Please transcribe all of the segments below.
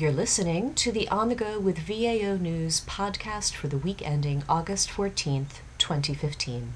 You're listening to the On the Go with VAO News podcast for the week ending August 14th, 2015.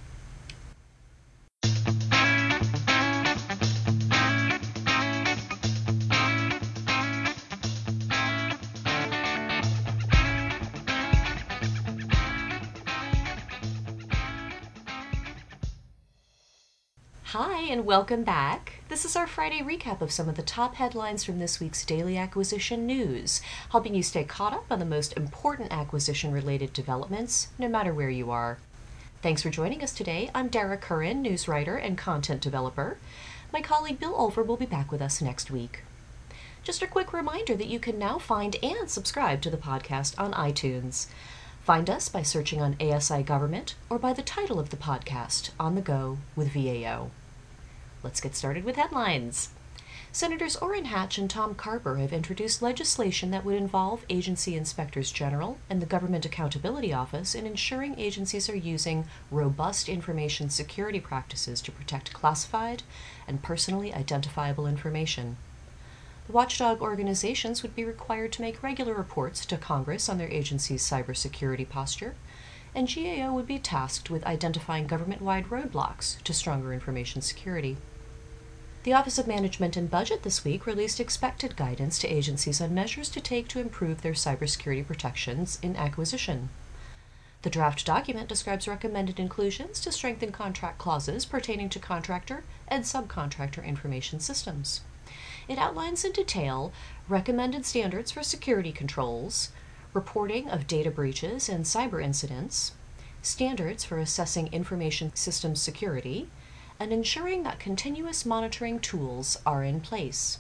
And welcome back. This is our Friday recap of some of the top headlines from this week's daily acquisition news, helping you stay caught up on the most important acquisition related developments, no matter where you are. Thanks for joining us today. I'm Dara Curran, news writer and content developer. My colleague Bill Ulver will be back with us next week. Just a quick reminder that you can now find and subscribe to the podcast on iTunes. Find us by searching on ASI Government or by the title of the podcast, On the Go with VAO. Let's get started with headlines. Senators Orrin Hatch and Tom Carper have introduced legislation that would involve agency inspectors general and the Government Accountability Office in ensuring agencies are using robust information security practices to protect classified and personally identifiable information. The watchdog organizations would be required to make regular reports to Congress on their agency's cybersecurity posture, and GAO would be tasked with identifying government wide roadblocks to stronger information security. The Office of Management and Budget this week released expected guidance to agencies on measures to take to improve their cybersecurity protections in acquisition. The draft document describes recommended inclusions to strengthen contract clauses pertaining to contractor and subcontractor information systems. It outlines in detail recommended standards for security controls, reporting of data breaches and cyber incidents, standards for assessing information systems security, and ensuring that continuous monitoring tools are in place.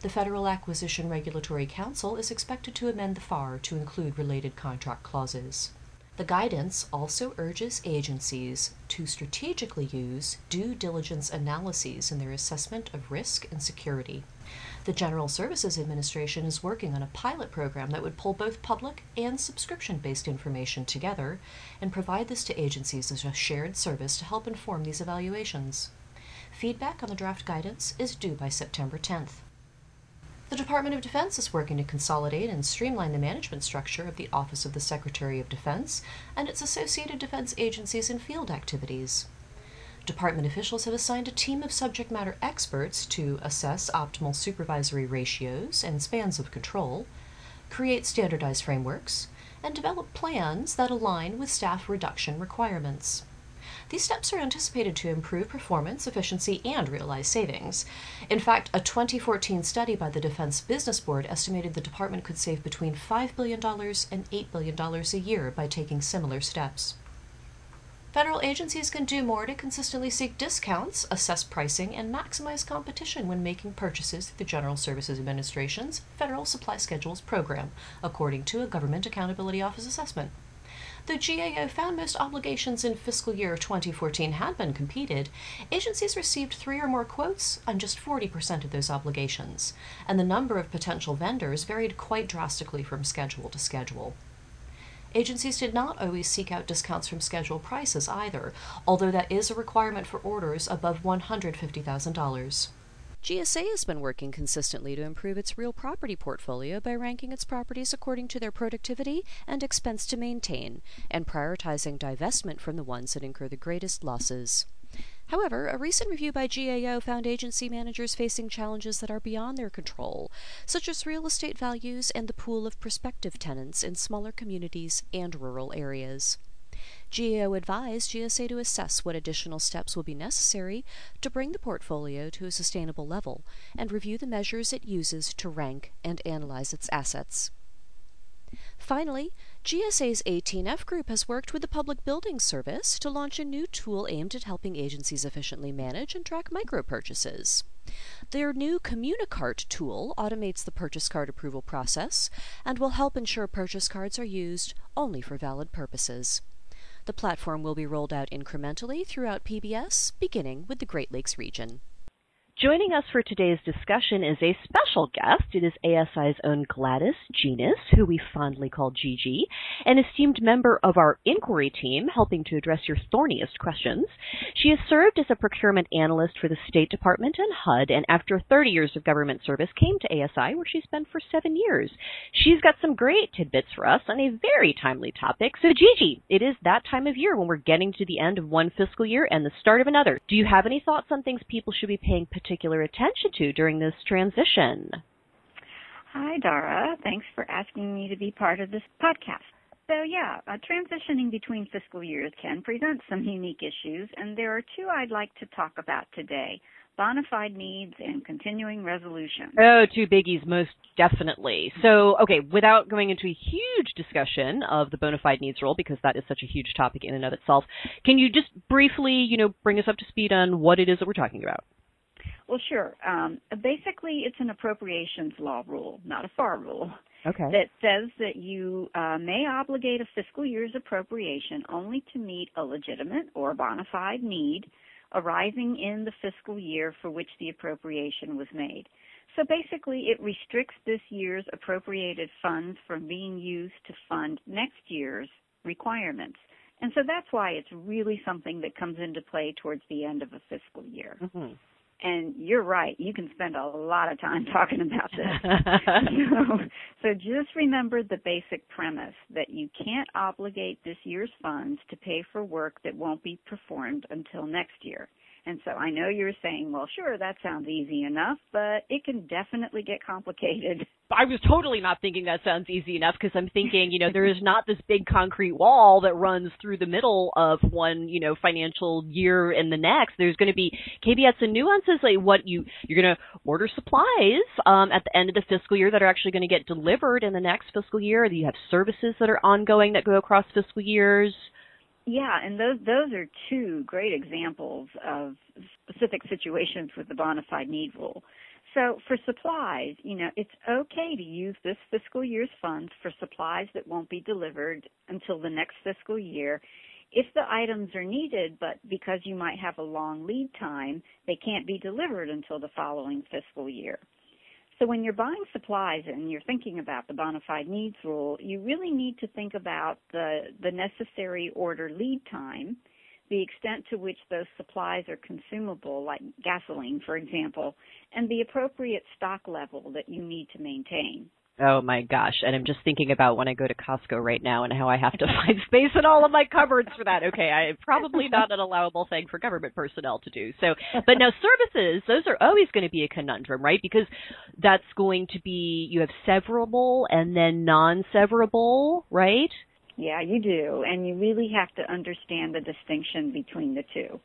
The Federal Acquisition Regulatory Council is expected to amend the FAR to include related contract clauses. The guidance also urges agencies to strategically use due diligence analyses in their assessment of risk and security. The General Services Administration is working on a pilot program that would pull both public and subscription based information together and provide this to agencies as a shared service to help inform these evaluations. Feedback on the draft guidance is due by September 10th. The Department of Defense is working to consolidate and streamline the management structure of the Office of the Secretary of Defense and its associated defense agencies and field activities. Department officials have assigned a team of subject matter experts to assess optimal supervisory ratios and spans of control, create standardized frameworks, and develop plans that align with staff reduction requirements. These steps are anticipated to improve performance, efficiency, and realize savings. In fact, a 2014 study by the Defense Business Board estimated the department could save between $5 billion and $8 billion a year by taking similar steps. Federal agencies can do more to consistently seek discounts, assess pricing, and maximize competition when making purchases through the General Services Administration's Federal Supply Schedules program, according to a Government Accountability Office assessment. Though GAO found most obligations in fiscal year 2014 had been completed, agencies received three or more quotes on just 40% of those obligations, and the number of potential vendors varied quite drastically from schedule to schedule. Agencies did not always seek out discounts from schedule prices either, although that is a requirement for orders above $150,000. GSA has been working consistently to improve its real property portfolio by ranking its properties according to their productivity and expense to maintain, and prioritizing divestment from the ones that incur the greatest losses. However, a recent review by GAO found agency managers facing challenges that are beyond their control, such as real estate values and the pool of prospective tenants in smaller communities and rural areas. GAO advised GSA to assess what additional steps will be necessary to bring the portfolio to a sustainable level and review the measures it uses to rank and analyze its assets. Finally, GSA's 18F group has worked with the Public Building Service to launch a new tool aimed at helping agencies efficiently manage and track micro purchases. Their new Communicart tool automates the purchase card approval process and will help ensure purchase cards are used only for valid purposes. The platform will be rolled out incrementally throughout PBS, beginning with the Great Lakes region. Joining us for today's discussion is a special guest. It is ASI's own Gladys Jenis, who we fondly call Gigi, an esteemed member of our inquiry team helping to address your thorniest questions. She has served as a procurement analyst for the State Department and HUD, and after 30 years of government service came to ASI where she's been for seven years. She's got some great tidbits for us on a very timely topic. So Gigi, it is that time of year when we're getting to the end of one fiscal year and the start of another. Do you have any thoughts on things people should be paying particular attention to during this transition? Hi, Dara. Thanks for asking me to be part of this podcast. So, yeah, uh, transitioning between fiscal years can present some unique issues, and there are two I'd like to talk about today bona fide needs and continuing resolution. Oh, two biggies, most definitely. So, okay, without going into a huge discussion of the bona fide needs rule, because that is such a huge topic in and of itself, can you just briefly, you know, bring us up to speed on what it is that we're talking about? Well, sure. Um, basically, it's an appropriations law rule, not a FAR rule. Okay. That says that you uh, may obligate a fiscal year's appropriation only to meet a legitimate or bona fide need arising in the fiscal year for which the appropriation was made. So basically, it restricts this year's appropriated funds from being used to fund next year's requirements. And so that's why it's really something that comes into play towards the end of a fiscal year. Mm-hmm. And you're right, you can spend a lot of time talking about this. so, so just remember the basic premise that you can't obligate this year's funds to pay for work that won't be performed until next year. And so I know you're saying, well, sure, that sounds easy enough, but it can definitely get complicated. I was totally not thinking that sounds easy enough because I'm thinking, you know, there is not this big concrete wall that runs through the middle of one, you know, financial year and the next. There's going to be caveats and nuances like what you you're going to order supplies um, at the end of the fiscal year that are actually going to get delivered in the next fiscal year. You have services that are ongoing that go across fiscal years. Yeah, and those those are two great examples of specific situations with the bona fide need rule. So for supplies, you know, it's okay to use this fiscal year's funds for supplies that won't be delivered until the next fiscal year if the items are needed, but because you might have a long lead time, they can't be delivered until the following fiscal year. So when you're buying supplies and you're thinking about the bona fide needs rule, you really need to think about the, the necessary order lead time, the extent to which those supplies are consumable, like gasoline, for example, and the appropriate stock level that you need to maintain. Oh my gosh. And I'm just thinking about when I go to Costco right now and how I have to find space in all of my cupboards for that. Okay, I probably not an allowable thing for government personnel to do. So, but now services, those are always going to be a conundrum, right? Because that's going to be you have severable and then non-severable, right? Yeah, you do. And you really have to understand the distinction between the two.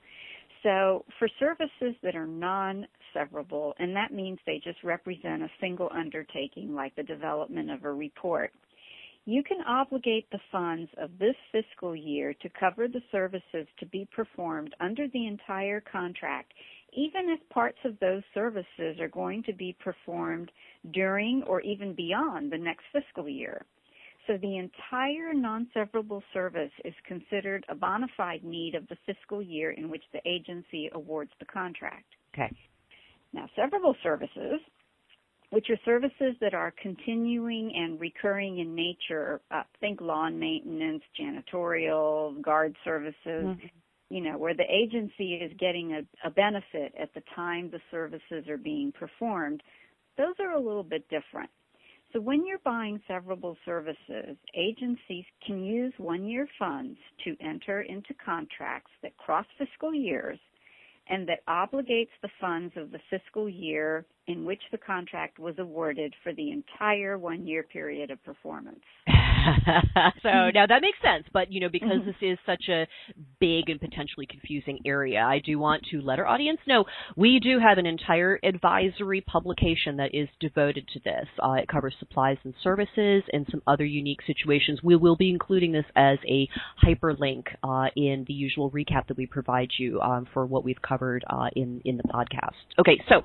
So for services that are non-severable, and that means they just represent a single undertaking like the development of a report, you can obligate the funds of this fiscal year to cover the services to be performed under the entire contract, even if parts of those services are going to be performed during or even beyond the next fiscal year. So the entire non-severable service is considered a bona fide need of the fiscal year in which the agency awards the contract. Okay. Now, severable services, which are services that are continuing and recurring in nature, uh, think lawn maintenance, janitorial, guard services, mm-hmm. you know, where the agency is getting a, a benefit at the time the services are being performed, those are a little bit different. So when you're buying severable services, agencies can use one-year funds to enter into contracts that cross fiscal years and that obligates the funds of the fiscal year in which the contract was awarded for the entire one year period of performance. so now that makes sense, but you know, because mm-hmm. this is such a big and potentially confusing area, I do want to let our audience know we do have an entire advisory publication that is devoted to this. Uh, it covers supplies and services and some other unique situations. We will be including this as a hyperlink uh, in the usual recap that we provide you um, for what we've covered uh, in in the podcast. Okay, so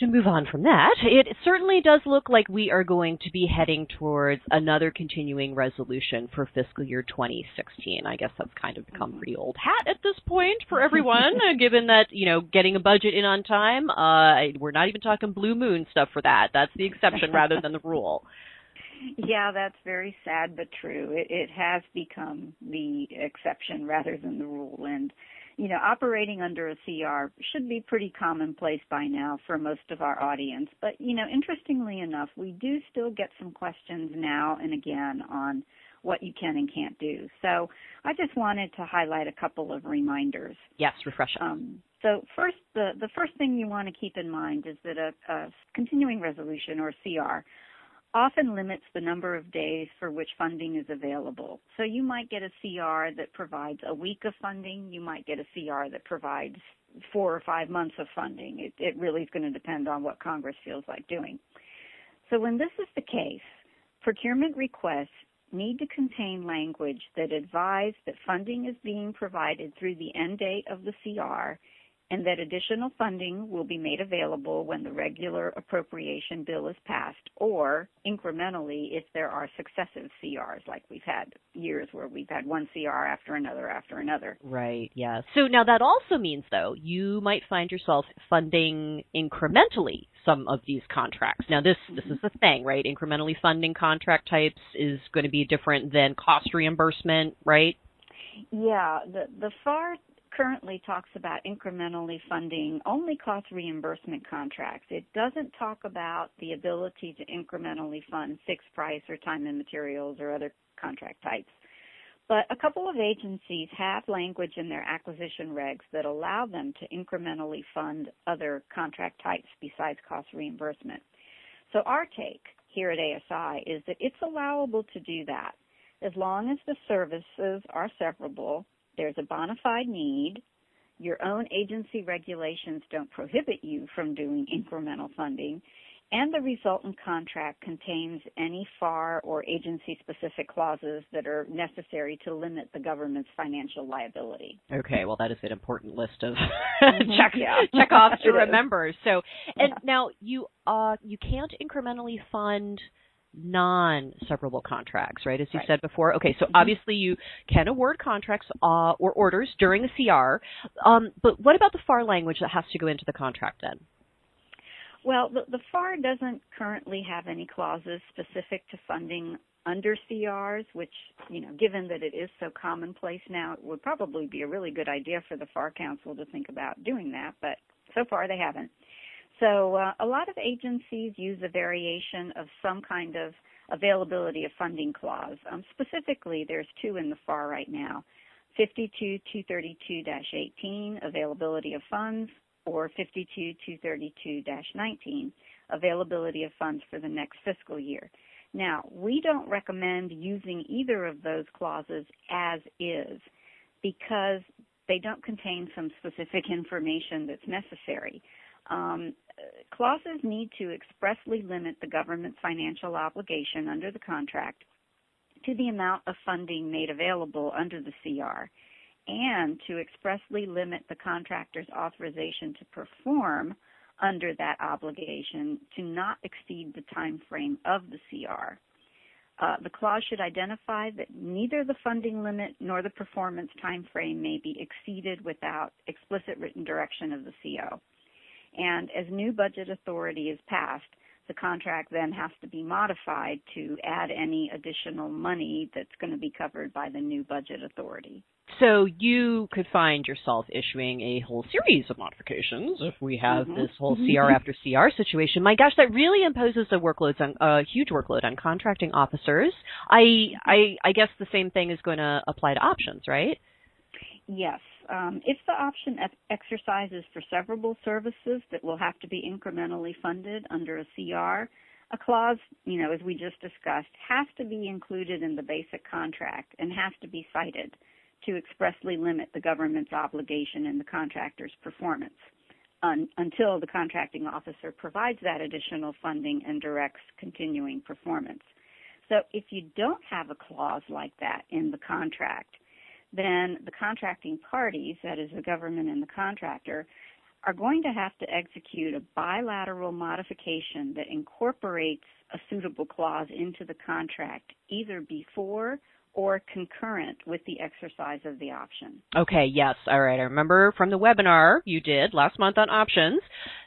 to move on from that, it certainly does look like we are going to be heading towards another continuing resolution for fiscal year 2016. I guess that's kind of become pretty old hat at this point for everyone, given that, you know, getting a budget in on time, uh, we're not even talking blue moon stuff for that. That's the exception rather than the rule. Yeah, that's very sad but true. It, it has become the exception rather than the rule. And you know, operating under a CR should be pretty commonplace by now for most of our audience. But, you know, interestingly enough, we do still get some questions now and again on what you can and can't do. So I just wanted to highlight a couple of reminders. Yes, refresh Um, so first, the, the first thing you want to keep in mind is that a, a continuing resolution or CR often limits the number of days for which funding is available. So you might get a CR that provides a week of funding. You might get a CR that provides four or five months of funding. It, it really is going to depend on what Congress feels like doing. So when this is the case, procurement requests need to contain language that advise that funding is being provided through the end date of the CR and that additional funding will be made available when the regular appropriation bill is passed or incrementally if there are successive CRs like we've had years where we've had one CR after another after another. Right, yeah. So now that also means though you might find yourself funding incrementally some of these contracts. Now this this is the thing, right? Incrementally funding contract types is going to be different than cost reimbursement, right? Yeah, the the FAR currently talks about incrementally funding only cost reimbursement contracts. It doesn't talk about the ability to incrementally fund fixed price or time and materials or other contract types. But a couple of agencies have language in their acquisition regs that allow them to incrementally fund other contract types besides cost reimbursement. So our take here at ASI is that it's allowable to do that as long as the services are severable there's a bona fide need. Your own agency regulations don't prohibit you from doing incremental funding. And the resultant contract contains any FAR or agency specific clauses that are necessary to limit the government's financial liability. Okay, well that is an important list of mm-hmm. check yeah. check offs to remember. So and yeah. now you uh you can't incrementally fund non-severable contracts, right? As you right. said before. Okay, so mm-hmm. obviously you can award contracts uh, or orders during the CR, um, but what about the FAR language that has to go into the contract then? Well, the, the FAR doesn't currently have any clauses specific to funding under CRs, which, you know, given that it is so commonplace now, it would probably be a really good idea for the FAR Council to think about doing that, but so far they haven't. So uh, a lot of agencies use a variation of some kind of availability of funding clause. Um, specifically, there's two in the FAR right now. 52232-18, availability of funds, or 52232-19, availability of funds for the next fiscal year. Now, we don't recommend using either of those clauses as is because they don't contain some specific information that's necessary. Um, clauses need to expressly limit the government's financial obligation under the contract to the amount of funding made available under the CR and to expressly limit the contractor's authorization to perform under that obligation to not exceed the time frame of the CR. Uh, the clause should identify that neither the funding limit nor the performance time frame may be exceeded without explicit written direction of the CO. And as new budget authority is passed, the contract then has to be modified to add any additional money that's going to be covered by the new budget authority. So you could find yourself issuing a whole series of modifications if we have mm-hmm. this whole CR after CR situation. My gosh, that really imposes a workload on a huge workload on contracting officers. I I I guess the same thing is going to apply to options, right? Yes. Um, if the option exercises for severable services that will have to be incrementally funded under a CR, a clause, you know, as we just discussed, has to be included in the basic contract and has to be cited to expressly limit the government's obligation in the contractor's performance un- until the contracting officer provides that additional funding and directs continuing performance. So if you don't have a clause like that in the contract, then the contracting parties, that is the government and the contractor, are going to have to execute a bilateral modification that incorporates a suitable clause into the contract either before or concurrent with the exercise of the option. Okay, yes. All right. I remember from the webinar you did last month on options,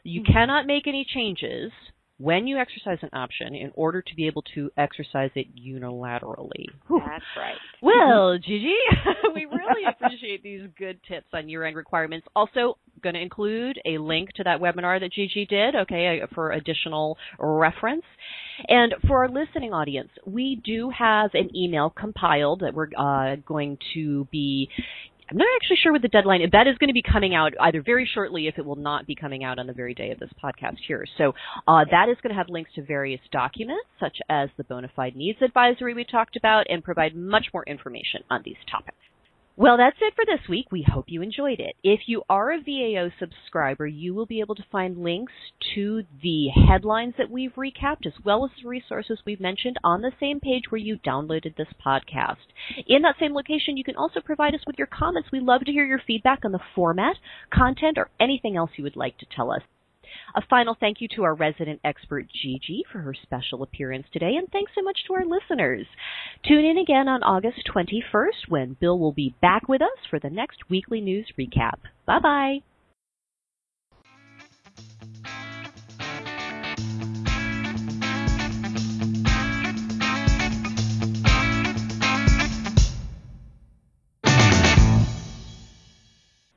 you Mm-hmm. cannot make any changes when you exercise an option in order to be able to exercise it unilaterally. Whew. That's right. Well, Gigi, we really appreciate these good tips on year-end requirements. Also, going to include a link to that webinar that Gigi did, okay, uh, for additional reference. And for our listening audience, we do have an email compiled that we're uh, going to be I'm not actually sure what the deadline is. That is going to be coming out either very shortly if it will not be coming out on the very day of this podcast here. So uh, that is going to have links to various documents, such as the bona fide needs advisory we talked about, and provide much more information on these topics. Well, that's it for this week. We hope you enjoyed it. If you are a VAO subscriber, you will be able to find links to the headlines that we've recapped as well as the resources we've mentioned on the same page where you downloaded this podcast. In that same location, you can also provide us with your comments. We love to hear your feedback on the format, content, or anything else you would like to tell us. A final thank you to our resident expert Gigi for her special appearance today, and thanks so much to our listeners. Tune in again on August 21st when Bill will be back with us for the next weekly news recap. Bye bye.